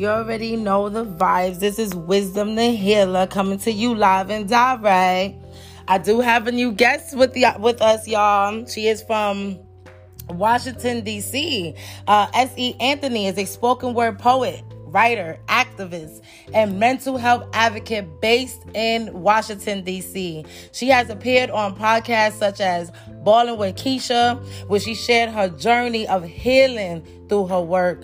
You already know the vibes. This is Wizdom the Healer coming to you live and direct. I do have a new guest with the with us, y'all. She is from Washington D.C. Uh, S.E. Anthony is a spoken word poet, writer, activist, and mental health advocate based in Washington, D.C. She has appeared on podcasts such as Balling with Keisha, where she shared her journey of healing through her work,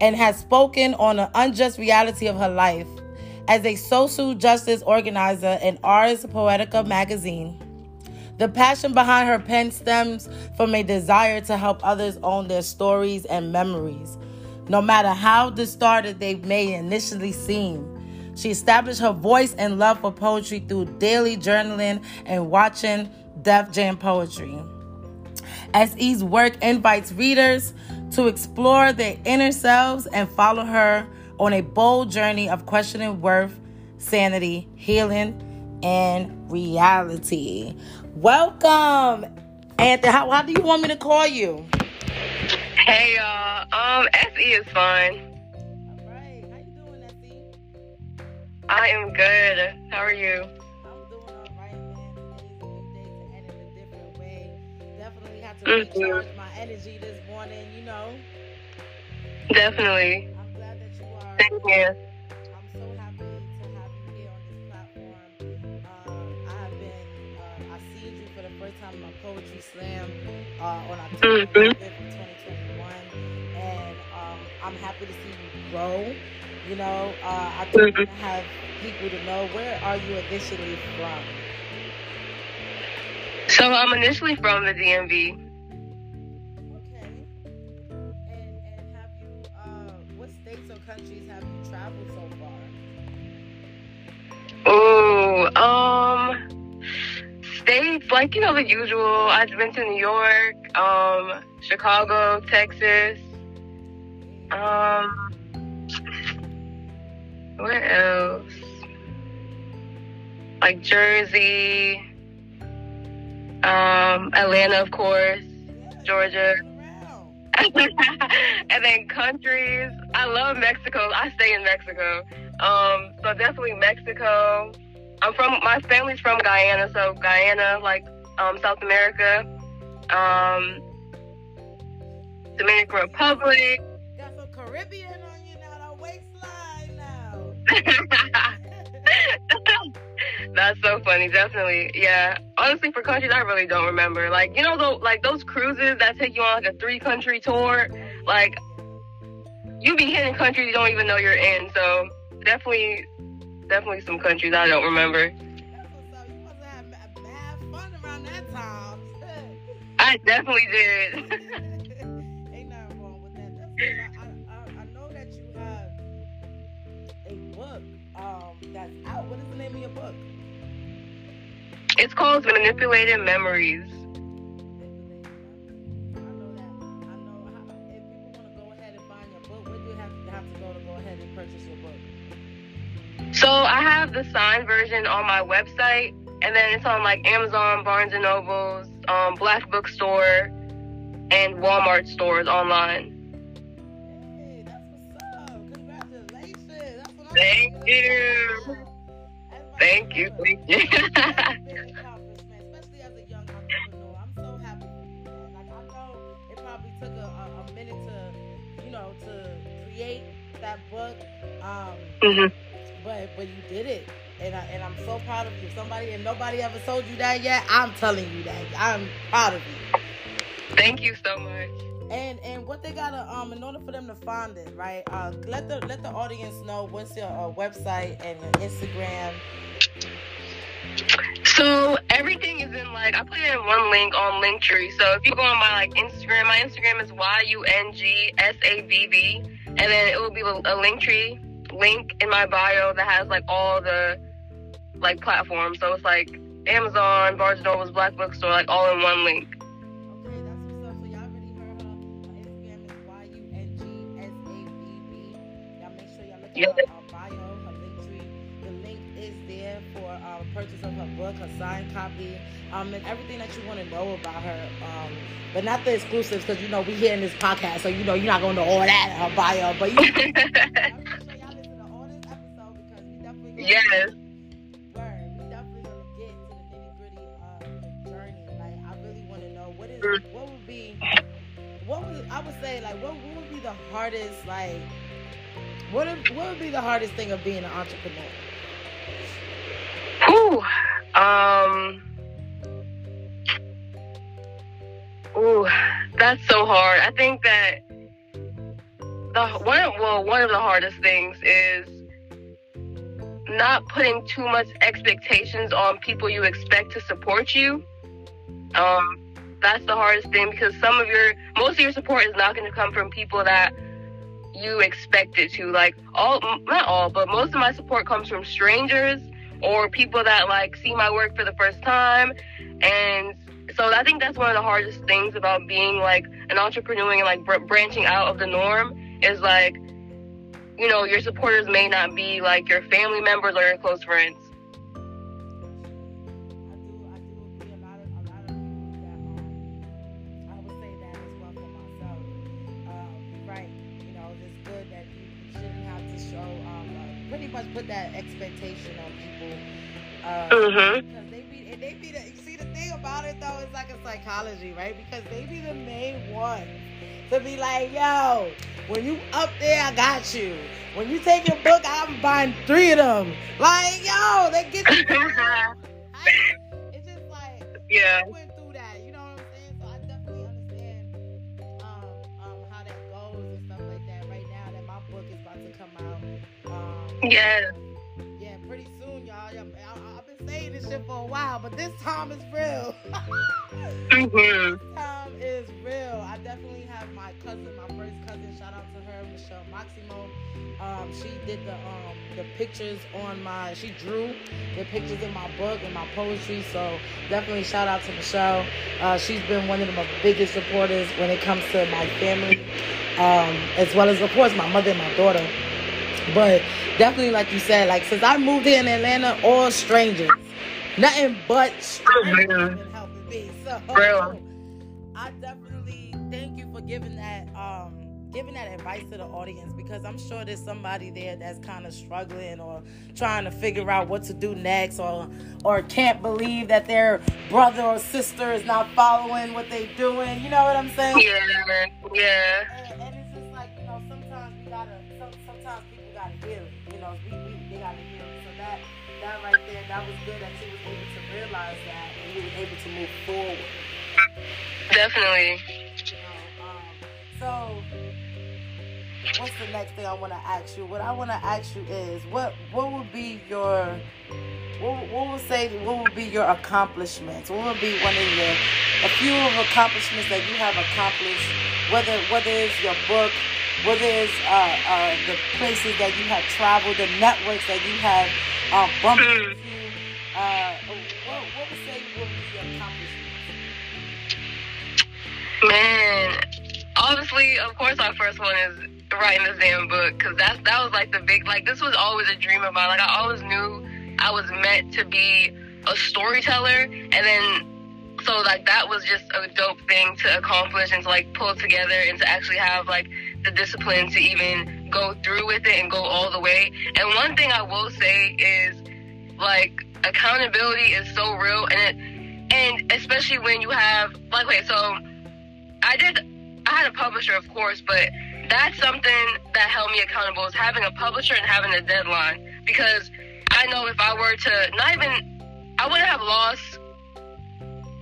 and has spoken on the unjust reality of her life. As a social justice organizer and Ars Poetica magazine, the passion behind her pen stems from a desire to help others own their stories and memories, no matter how distorted they may initially seem. She established her voice and love for poetry through daily journaling and watching Def Jam poetry. SE's work invites readers to explore their inner selves and follow her on a bold journey of questioning worth, sanity, healing, and reality. Welcome, Anthony. How, how do you want me to call you? Hey y'all. Um, SE is fine. All right. How you doing, Essie? I am good. How are you? I'm doing all right, man. Today's a new day to end in a different way. Definitely have to Mhm. recharge my energy this know, Definitely. I'm glad that you are. Thank you. I'm so happy to have you here on this platform. Um, I have been, uh, I seen you for the first time in my poetry slam uh, on October Mhm. 5th of 2021, and um, I'm happy to see you grow. You know, uh, I do to have people to know where are you initially from. So I'm initially from the DMV. Like you know the usual. I've been to New York, um, Chicago, Texas. Um, where else? Like Jersey, um, Atlanta, of course, Georgia. and then countries. I love Mexico. I stay in Mexico. Um, so definitely Mexico. I'm from my family's from Guyana, so Guyana, like um, South America. Um, Dominican Republic. Got some Caribbean on you now, the waistline now. That's so funny. Definitely, yeah. Honestly, for countries, I really don't remember. Like you know, those like those cruises that take you on like a three country tour. Like you be hitting countries you don't even know you're in. So definitely, definitely some countries I don't remember. That's what's up. You must have had ma- mad fun around that time. I definitely did. Ain't nothing wrong with that. That's good. I, I, I know that you have a book um, that's out. What is the name of your book? it's called Manipulated Memories. I know that. I know if people want to go ahead and find your book, where do you have to, have to go to go ahead and purchase your book? So I have the signed version on my website, and then it's on like Amazon, Barnes and Nobles, um, Black Bookstore, and Walmart stores online. Hey, that's what's up. Congratulations. That's what Thank talking you. Thank you, thank you. That's a accomplishment, especially as a young entrepreneur. I'm so happy for you. Like I know it probably took a, a, minute to, you know, to create that book. Um, Mhm. But but you did it. And, I, and I'm so proud of you. Somebody and nobody ever told you that yet, I'm telling you that. I'm proud of you. Thank you so much. And and what they gotta um in order for them to find it, right? Uh, let the let the audience know what's your uh, website and your Instagram. So everything is in like I put it in one link on Linktree. So if you go on my like Instagram, my Instagram is y u n g s a b b, and then it will be a Linktree link in my bio that has like all the like platforms. So it's like Amazon, Barnes and Nobles, Black Bookstore, like all in one link. Okay, that's what's up. So y'all already heard her. Her Instagram is y u n g s a b b. Y'all make sure y'all look at her, her bio, her link tree. The link is is there for um, purchase of her book, her signed copy, um, and everything that you want to know about her. Um, but not the exclusives, because you know we here in this podcast, so you know you're not going to know all that in her bio. But you, yes. We definitely gonna get to the nitty gritty of the journey. Like I really want to know what is Mm. what would be what would I would say like what, what would be the hardest like what would, what would be the hardest thing of being an entrepreneur? Whew. Um. Ooh, that's so hard. I think that the one well one of the hardest things is not putting too much expectations on people you expect to support you. Um, that's the hardest thing because some of your most of your support is not going to come from people that you expect it to. Like all, not all, but most of my support comes from strangers or people that like see my work for the first time and so i think that's one of the hardest things about being like an entrepreneur and like br- branching out of the norm is like you know your supporters may not be like your family members or your close friends I do I do agree a lot of a lot of people that um I would say that as well for myself. Um, you're right, you know, it's good that you, you shouldn't have to show um uh, pretty much put that expectation on people. Uh, mm-hmm. Because they be, and they be the, about it though, it's like a psychology, right? Because they be the main ones to be like, yo, when you up there, I got you. When you take your book, I'm buying three of them. Like, yo, they get you. I- it's just like, yeah I went through that, you know what I'm saying? So I definitely understand um, um, how that goes and stuff like that. Right now that my book is about to come out. Um, Yes. Shit for a while, but this time is real. mm-hmm. this time is real. I definitely have my cousin, my first cousin. Shout out to her, Michelle Maximo. Um, she did the um, the pictures on my. She drew the pictures in my book and my poetry. So definitely shout out to Michelle. Uh, she's been one of my biggest supporters when it comes to my family, um, as well as of course my mother and my daughter. But definitely, like you said, like since I moved here in Atlanta, all strangers, nothing but strangers been helping me. So Real. I definitely thank you for giving that um giving that advice to the audience because I'm sure there's somebody there that's kind of struggling or trying to figure out what to do next or or can't believe that their brother or sister is not following what they're doing. You know what I'm saying? yeah yeah And, and that was good that you was able to realize that and you was able to move forward. definitely You know, um, so what's the next thing I want to ask you? What I want to ask you is, what, what would be your, what, what would say, what would be your accomplishments? What would be one of your, a few of accomplishments that you have accomplished? Whether whether it's your book, whether it's uh, uh, the places that you have traveled, the networks that you have uh, bumped Mm. into. Uh, what, what your? Man, obviously, of course, our first one is writing this damn book because that's that was like the big like this was always a dream of mine. Like I always knew I was meant to be a storyteller, and then so like that was just a dope thing to accomplish and to like pull together and to actually have like the discipline to even go through with it and go all the way. And one thing I will say is like accountability is so real and it and especially when you have like wait so I did I had a publisher of course but that's something that held me accountable is having a publisher and having a deadline because I know if I were to not even I wouldn't have lost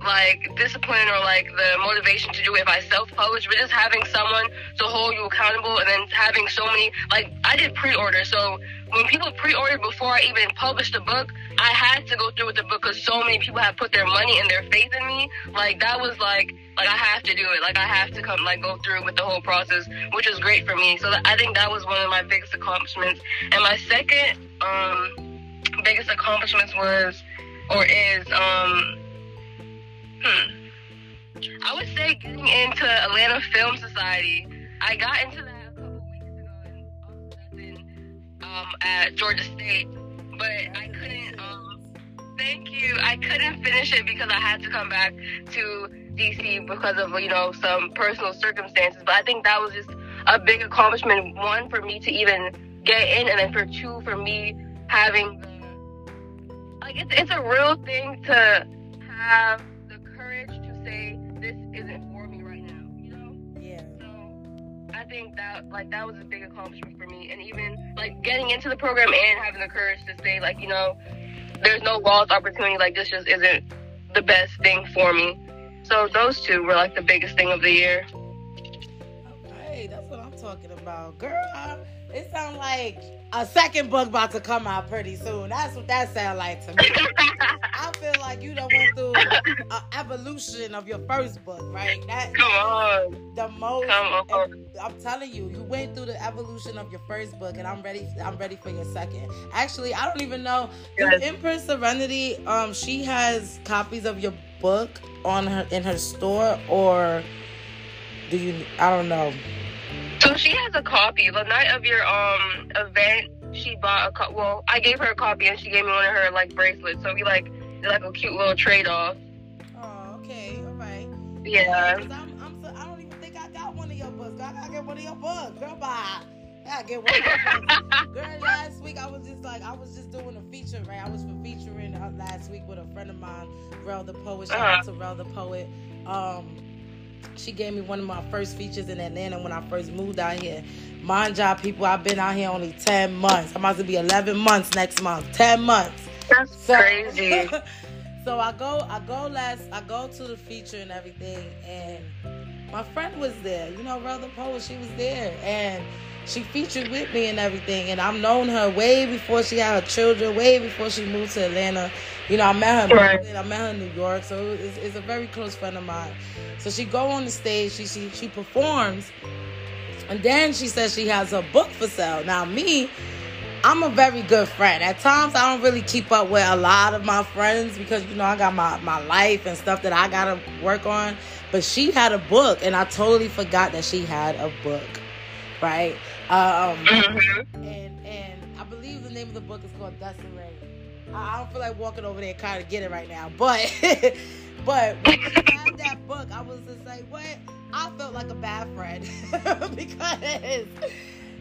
like discipline or like the motivation to do it if I self-publish, but just having someone to hold you accountable and then having so many like I did pre-order, so when people pre-ordered before I even published the book, I had to go through with the book because so many people had put their money and their faith in me. Like that was like like I have to do it. Like I have to come like go through with the whole process, which was great for me. So I think that was one of my biggest accomplishments. And my second um biggest accomplishments was or is um hmm I would say getting into Atlanta Film Society. I got into that a couple weeks ago and also that's um, at Georgia State. but I couldn't. Um, thank you. I couldn't finish it because I had to come back to DC because of you know some personal circumstances. But I think that was just a big accomplishment. One for me to even get in, and then for two for me having like it's it's a real thing to have say this isn't for me right now. You know? Yeah. So I think that like that was a big accomplishment for me, and even like getting into the program and having the courage to say like you know there's no lost opportunity. Like this just isn't the best thing for me. So those two were like the biggest thing of the year. Okay, that's what I'm talking about, girl. It sounds like a second book about to come out pretty soon. That's what that sounds like to me. I feel like you done went through an evolution of your first book, right? That Come on. the most. Come on. I'm telling you, you went through the evolution of your first book, and I'm ready. I'm ready for your second. Actually, I don't even know. Yes. Empress Serenity, um, she has copies of your book on her in her store, or do you? I don't know. So she has a copy. The night of your um event, she bought a co- well, I gave her a copy and she gave me one of her like bracelets. So we like did like a cute little trade off. Oh, okay, all right. Yeah. Cause I'm, I'm so, I don't even think I got one of your books. I gotta get one of your books. Girl, bye. I get one of your books. Girl, last week I was just like, I was just doing a feature, right? I was for featuring uh, last week with a friend of mine, Rel the Poet. Shout out to Rel the Poet. Um, she gave me one of my first features in Atlanta when I first moved out here. Mind y'all, people, I've been out here only 10 months. I'm about to be 11 months next month. 10 months. That's So, crazy. so I go, I go last, I go to the feature and everything, and my friend was there. You know, Rel Poe, she was there, and she featured with me and everything. And I've known her way before she had her children, way before she moved to Atlanta. You know, I met her. In Right. I met her in New York, so it's, it's a very close friend of mine. So she go on the stage, she she she performs, and then she says she has a book for sale. Now me, I'm a very good friend. At times I don't really keep up with a lot of my friends because you know I got my, my life and stuff that I gotta work on. But she had a book and I totally forgot that she had a book. Right? Um hmm and and I believe the name of the book is called Desiree. I I don't feel like walking over there and kind of get it right now, but but when she had that book, I was just like, what? I felt like a bad friend because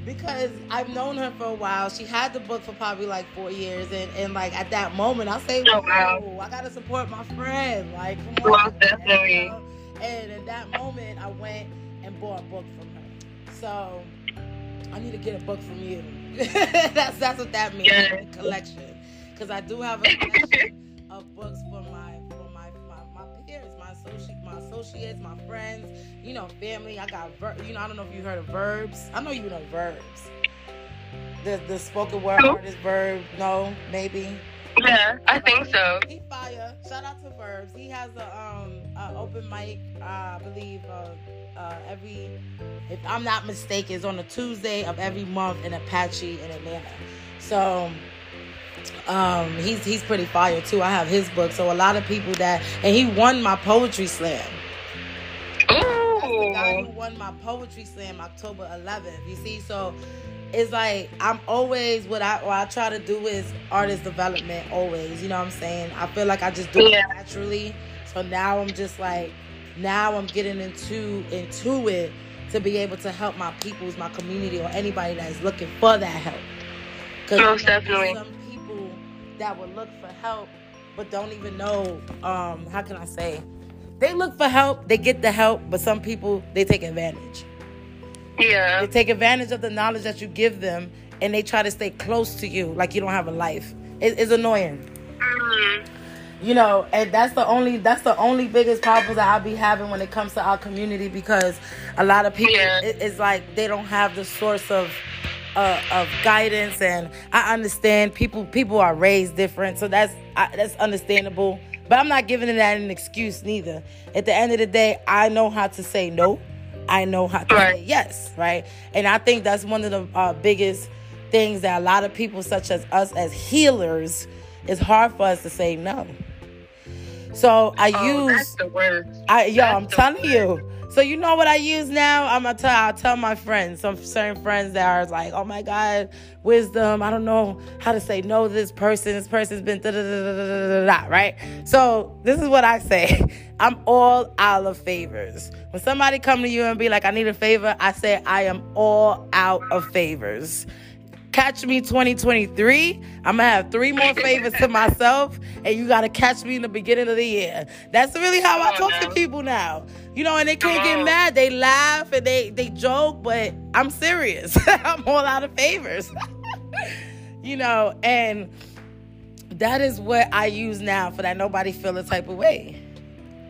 because I've known her for a while. She had the book for probably like four years, and and like at that moment, I say, Oh, wow. I gotta support my friend. Like, come on, Most definitely. And at that moment, I went and bought a book from her. So I need to get a book from you. that's that's what that means. A collection, because I do have a collection of books for my for my my, my peers, my associate, my associates, my friends, you know, family. I got ver- you know, I don't know if you heard of verbs. I know you know verbs. The the spoken word Who? artist verb. No, maybe. Yeah, I think so. He fire. Shout out to Verbs. He has a um a open mic. Uh, I believe uh, uh, every, if I'm not mistaken, is on a Tuesday of every month in Apache in Atlanta. So um he's he's pretty fire too. I have his book. So a lot of people that and he won my poetry slam. That's the guy who won my poetry slam October 11th. You see, so it's like I'm always what I what I try to do is artist development always. You know what I'm saying? I feel like I just do Yeah. it naturally. So now I'm just like now I'm getting into into it to be able to help my peoples, my community, or anybody that is looking for that help. Most definitely. some that will look for help but don't even know. Um, how can I say? They look for help, they get the help, but some people they take advantage. Yeah. They take advantage of the knowledge that you give them, and they try to stay close to you like you don't have a life. It, it's annoying Mm. you know and that's the only that's the only biggest problem that i'll be having when it comes to our community because a lot of people Yeah. it, it's like they don't have the source of uh, of guidance and i understand people people are raised different so that's I, that's understandable. But i'm not giving it that an excuse neither. At the end of the day i know how to say no. I know how to Right. say yes right? And i think that's one of the uh, biggest things that a lot of people such as us as healers it's hard for us to say no so I oh, use the. I yo, that's I'm telling you. So you know what I use now? I'm gonna tell I'll tell my friends, some certain friends that are like, oh my God, wisdom. I don't know how to say no to this person. This person's been da da da da da right? So this is what I say. I'm all out of favors. When somebody come to you and be like, I need a favor, I say I am all out of favors. Catch me 2023. I'm gonna have three more favors to myself, and you gotta catch me in the beginning of the year. That's really how I Come on talk to people now. You know, and they can't Come get on. mad. They laugh and they they joke, but I'm serious. I'm all out of favors. you know, and that is what I use now for that nobody feel a type of way.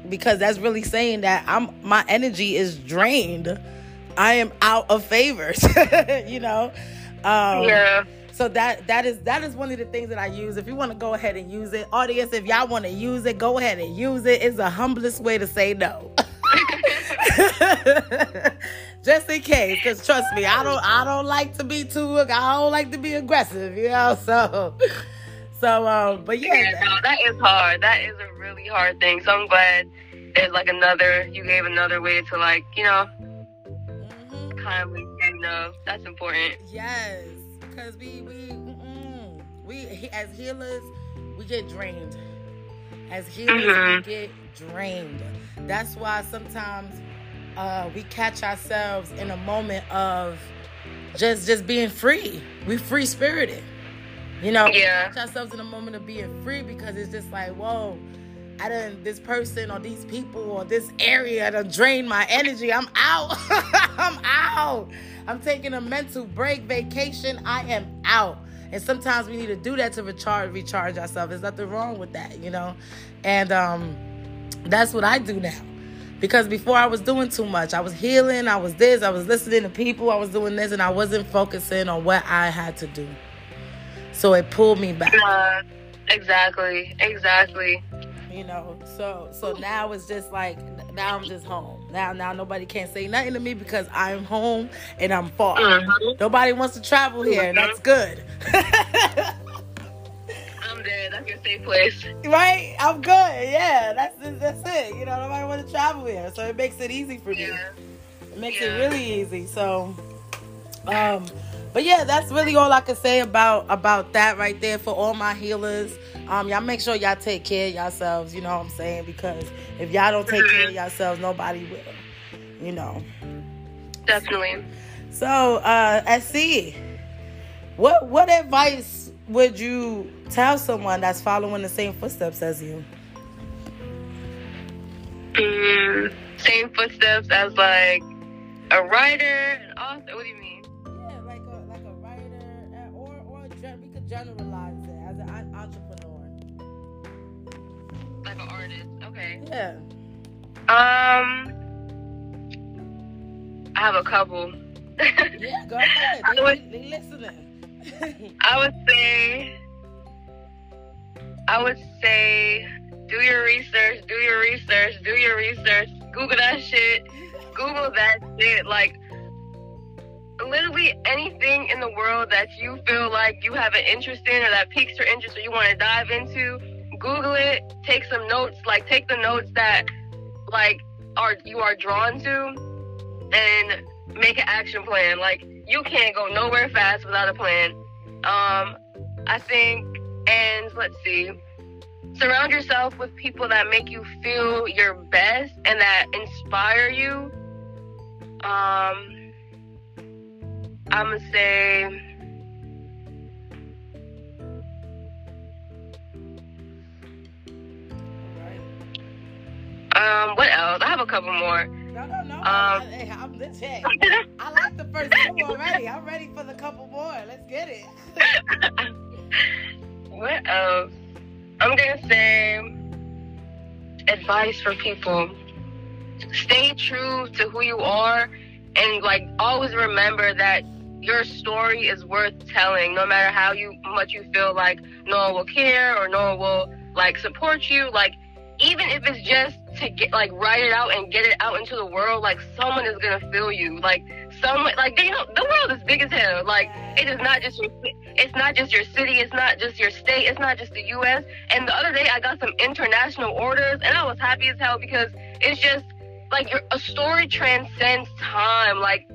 Because that's really saying that I'm my energy is drained. I am out of favors. you know. Um, Yeah. so that that is that is one of the things that I use. If you want to go ahead and use it, audience, if y'all want to use it, go ahead and use it. It's the humblest way to say no. Just in case, because trust me, I don't I don't like to be too I don't like to be aggressive, you know. So so um, but yeah, Yeah, no, that is hard. That is a really hard thing. So I'm glad there's like another. You gave another way to like you know Mhm. kind of let you that's important. Yes, because we we we as healers we get drained. As healers Mhm. we get drained. That's why sometimes uh, we catch ourselves in a moment of just just being free. We free spirited. You know, Yeah. catch ourselves in a moment of being free because it's just like, whoa, I done this person or these people or this area done drained my energy. I'm out. I'm out. I'm taking a mental break, vacation. I am out. And sometimes we need to do that to recharge, recharge ourselves. There's nothing wrong with that, you know. And um, that's what I do now. Because before I was doing too much. I was healing. I was this. I was listening to people. I was doing this, and I wasn't focusing on what I had to do. So it pulled me back. Uh, exactly. Exactly. You know so so now it's just like now i'm just home now now nobody can say nothing to me because i'm home and i'm far Mhm. nobody wants to travel here and that's good I'm dead. That's your safe place. right i'm good yeah that's that's it you know nobody wants to travel here so it makes it easy for me Yeah. It makes Yeah. it really easy. So, um, but yeah, that's really all I can say about about that right there for all my healers. Um, y'all make sure y'all take care of yourselves. You know what I'm saying? Because if y'all don't take care of yourselves, nobody will. You know. Definitely. So, uh, SE, what what advice would you tell someone that's following the same footsteps as you? Mm, same footsteps as like a writer, an author. What do you mean? Okay. Yeah. Um, I have a couple. Yeah, go ahead. I They, would- they listening. I would say, I would say, do your research, do your research, do your research. Google that shit. Google that shit. Like, literally anything in the world that you feel like you have an interest in or that piques your interest or you want to dive into, Google it. Take some notes. Like, take the notes that, like, are you are drawn to, and make an action plan. Like, you can't go nowhere fast without a plan. Um, I think, and let's see, surround yourself with people that make you feel your best and that inspire you. Um, I'm gonna say, um, what else? I have a couple more. No, no, no. Um, I, I'm this hey, I like the first two already. I'm ready for the couple more. Let's get it. What else? I'm gonna say advice for people. Stay true to who you are and like always remember that your story is worth telling no matter how you much you feel like no one will care or no one will like support you. Like even if it's just to get like write it out and get it out into the world, like someone is gonna feel you. Like someone, like know, the world is big as hell. Like it is not just your, it's not just your city, it's not just your state, it's not just the U.S. And the other day, I got some international orders, and I was happy as hell because it's just like your a story transcends time. Like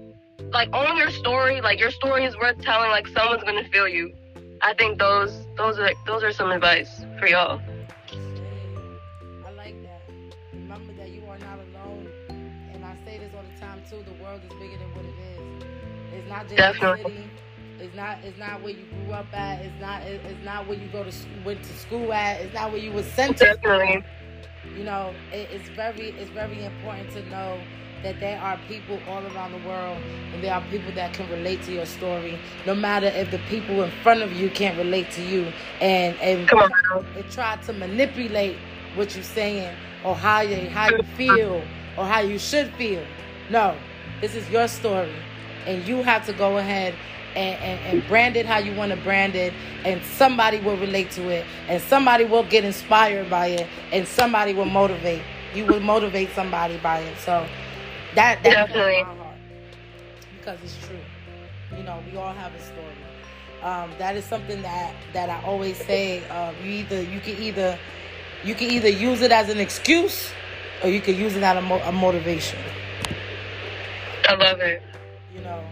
like own your story. Like your story is worth telling. Like someone's gonna feel you. I think those those are those are some advice for y'all. Not just Definitely. city. It's not. It's not where you grew up at. It's not. It's not where you go to went to school at. It's not where you were sent to. Definitely. You know, it, it's very. It's very important to know that there are people all around the world and there are people that can relate to your story no matter if the people in front of you can't relate to you and and, and try to manipulate what you're saying or how you how you feel or how you should feel no this is your story and you have to go ahead and, and, and, brand it how you want to brand it and somebody will relate to it and somebody will get inspired by it and somebody will motivate you will motivate somebody by it so that that definitely because it's true. You know, we all have a story. Um, that is something that that I always say. Uh, you either you can either you can either use it as an excuse or you can use it as a, mo- a motivation. I love it. You know,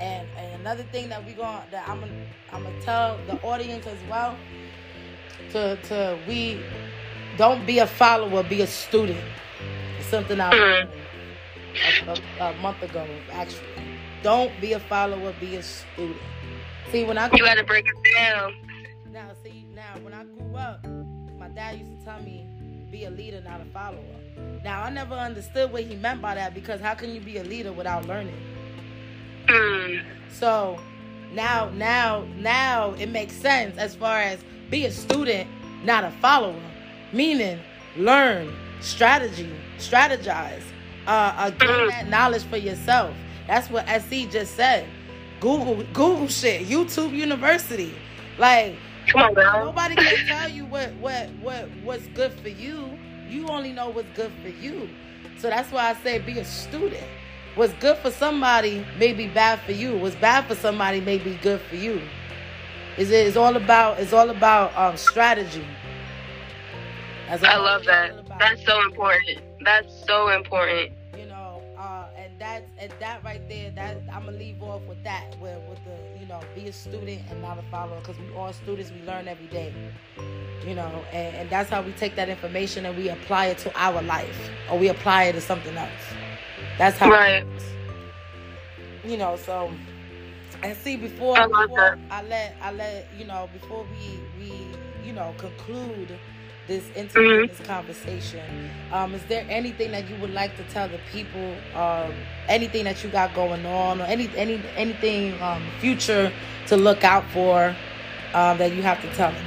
and, and another thing that we going that I'm gonna I'm gonna tell the audience as well to to we don't be a follower, be a student. It's something I. Mm-hmm a, a, a month ago, actually. Don't be a follower, be a student. See, when I you got to break it down. Now, see, now when I grew up, my dad used to tell me, be a leader, not a follower. Now, I never understood what he meant by that because how can you be a leader without learning? Mm. So now, now, now it makes sense as far as be a student, not a follower. Meaning, learn, strategy, strategize, uh, uh, gain mm. that knowledge for yourself. That's what SE just said. Google, Google shit, YouTube University. Like, come on. Nobody can tell you what what what what's good for you. You only know what's good for you. So that's why I say be a student. What's good for somebody may be bad for you. What's bad for somebody may be good for you. Is it? It's all about. It's all about um, strategy. I love that. That's so important. That's so important. You know, uh, and that's and that right there. That I'm gonna leave off with that. With with the you know, be a student and not a follower, because we all students. We learn every day. You know, and, and that's how we take that information and we apply it to our life, or we apply it to something else. That's how. Right. You know, so and see before, I, before I let I let you know before we we you know conclude this interview, mm-hmm. this conversation. Um, is there anything that you would like to tell the people? Um, anything that you got going on, or any any anything um, future to look out for um, that you have to tell them?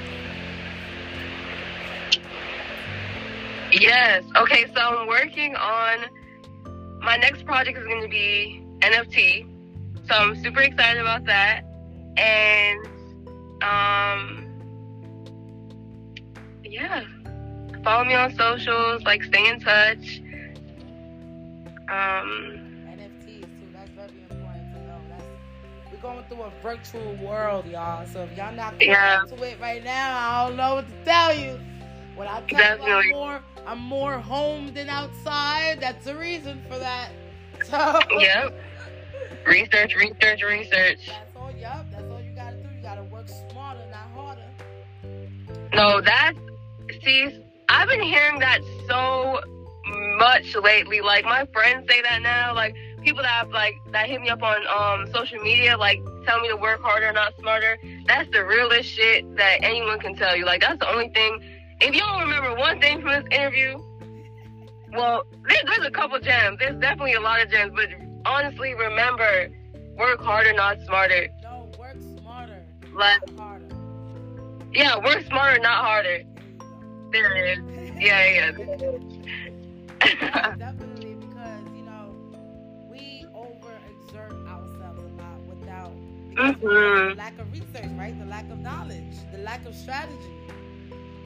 Yes. Okay. So I'm working on my next project is going to be NFT. So I'm super excited about that, and um yeah, follow me on socials. Like, stay in touch. Um, NFTs too. That's very important to know. That's we're going through a virtual world, y'all. So if y'all not going yeah. into it right now, I don't know what to tell you. When I tell Definitely. you I'm more, I'm more home than outside. That's the reason for that. So. Yep. Research, research, research. That's all. Yep. That's all you gotta do. You gotta work smarter, not harder. No, that's see, I've been hearing that so much lately. Like my friends say that now. Like people that have like that hit me up on um social media, like tell me to work harder, not smarter. That's the realest shit that anyone can tell you. Like that's the only thing. If you don't remember one thing from this interview, well, there's, there's a couple gems. There's definitely a lot of gems, but honestly, remember, work harder, not smarter. No, work smarter. Like, harder. Yeah, work smarter, not harder. There it is. Yeah, yeah. Definitely because, you know, we overexert ourselves a lot without mm-hmm. the lack of research, right? The lack of knowledge, the lack of strategy.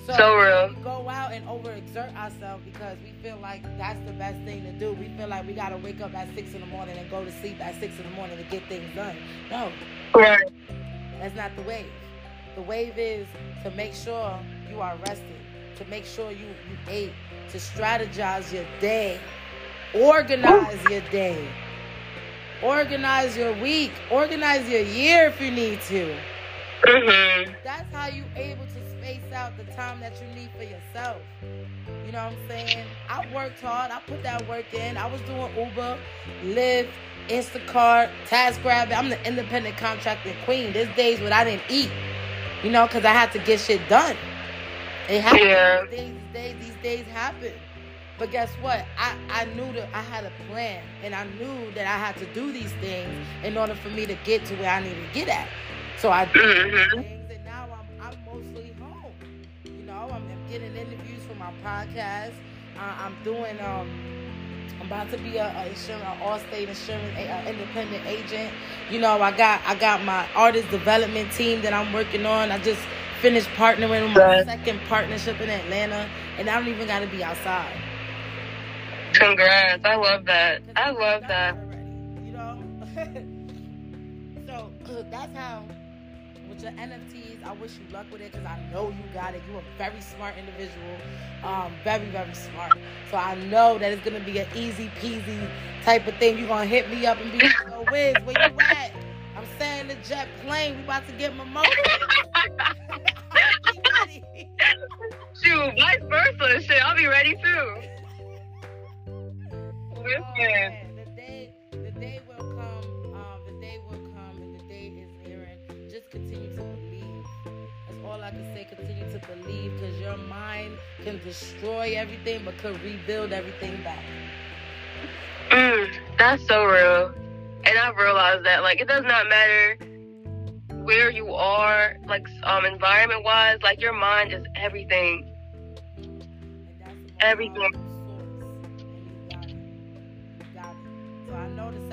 So, so real. We go out and overexert ourselves because we feel like that's the best thing to do. We feel like we gotta wake up at six in the morning and go to sleep at six in the morning to get things done. No. Right. That's not the wave. The wave is to make sure you are rested, to make sure you, you ate, to strategize your day, organize your day, organize your week, organize your year if you need to. Mm-hmm. That's how you able to space out the time that you need for yourself. You know what I'm saying? I worked hard. I put that work in. I was doing Uber, Lyft, Instacart, TaskRabbit. I'm the independent contracting queen. There's days when I didn't eat, you know, because I had to get shit done. It happened. Yeah. These days, these days happen. But guess what? I, I knew that I had a plan and I knew that I had to do these things in order for me to get to where I needed to get at. So I did mm-hmm. Getting interviews for my podcast. Uh, I'm doing um I'm about to be a, a insurance, a Allstate insurance a, a independent agent. You know, I got I got my artist development team that I'm working on. I just finished partnering with my second partnership in Atlanta, and I don't even got to be outside. Congrats. I love that. I love that. You know? so that's how with your NFTs, I wish you luck with it because I know you got it. You're a very smart individual. Um, very, very smart. So I know that it's gonna be an easy peasy type of thing. You're gonna hit me up and be like, yo, Wiz, where you at? I'm saying the jet plane, we about to get mimosa. Shoot, vice versa. Shit, I'll be ready too. Listen. Oh, the day, the day your mind can destroy everything, but could rebuild everything back. Mm, that's so real. And I've realized that, like, it does not matter where you are, like, um, environment wise. Like, your mind is everything. Everything. So I know the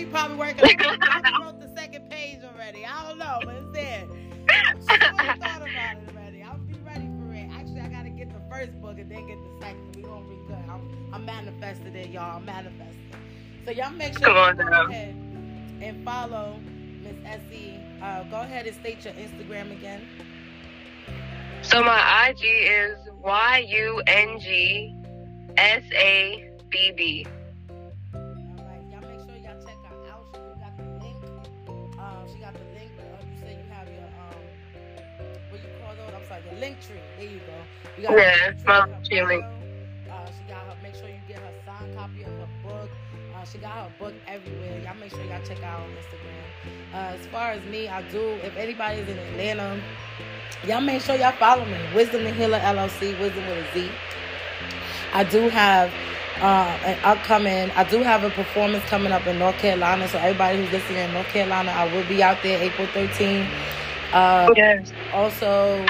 you probably working on it. I wrote the second the first book and then get the. We gonna read good. I'm, I'm manifesting it, y'all. I'm manifesting. So y'all make sure you go ahead and follow Miss Essie. Uh, go ahead and state your Instagram again. So my IG is Y U N G S A B B. Linktree. There you go. You got yeah, my feeling. Uh, she got her. Make sure you get her signed copy of her book. Uh, she got her book everywhere. Y'all make sure y'all check out on Instagram. Uh, as far as me, I do. If anybody's in Atlanta, y'all make sure y'all follow me. Wizdom the Healer LLC. Wisdom with a Z. I do have uh, an upcoming. I do have a performance coming up in North Carolina. So everybody who's listening in North Carolina, I will be out there April 13th. Uh, yes. Also,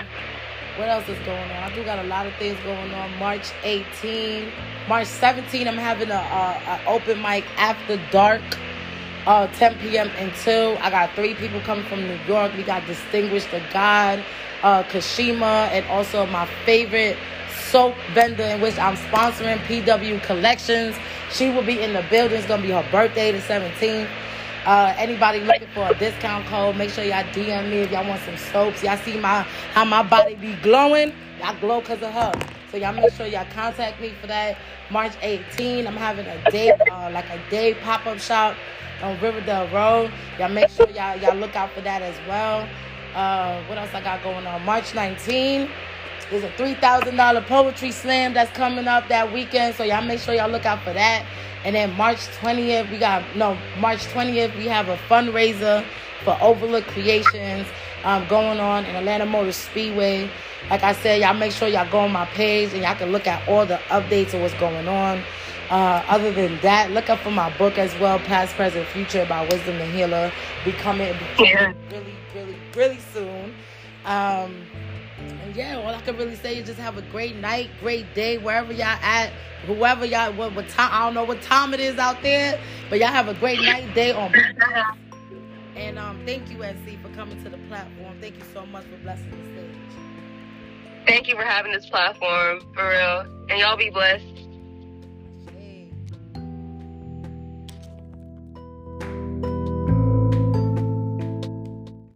what else is going on? I do got a lot of things going on. March 18, March 17, I'm having a, a, a open mic after dark, uh, 10 p.m. until. I got three people coming from New York. We got Distinguished the God, uh, Kashima, and also my favorite soap vendor in which I'm sponsoring, PW Collections. She will be in the building. It's gonna be her birthday, the 17th. Uh, anybody looking for a discount code, make sure y'all DM me if y'all want some soaps. Y'all see my how my body be glowing. Y'all glow because of her. So y'all make sure y'all contact me for that. March 18, I'm having a day, uh, like a day pop-up shop on Riverdale Road. Y'all make sure y'all y'all look out for that as well. Uh, what else I got going on? March 19. There's a $3,000 poetry slam that's coming up that weekend. So y'all make sure y'all look out for that. And then March 20th, we got, no, March 20th, we have a fundraiser for Overlook Creations um, going on in Atlanta Motor Speedway. Like I said, y'all make sure y'all go on my page and y'all can look at all the updates of what's going on. Uh, other than that, look up for my book as well, Past, Present, Future by Wizdom the Healer. Be coming, really, really, really soon. Um, yeah, all I can really say is just have a great night, great day, wherever y'all at whoever y'all what, what time I don't know what time it is out there, but y'all have a great night day on. And um, thank you, SE, for coming to the platform. Thank you so much for blessing the stage. Thank you for having this platform, for real. And y'all be blessed.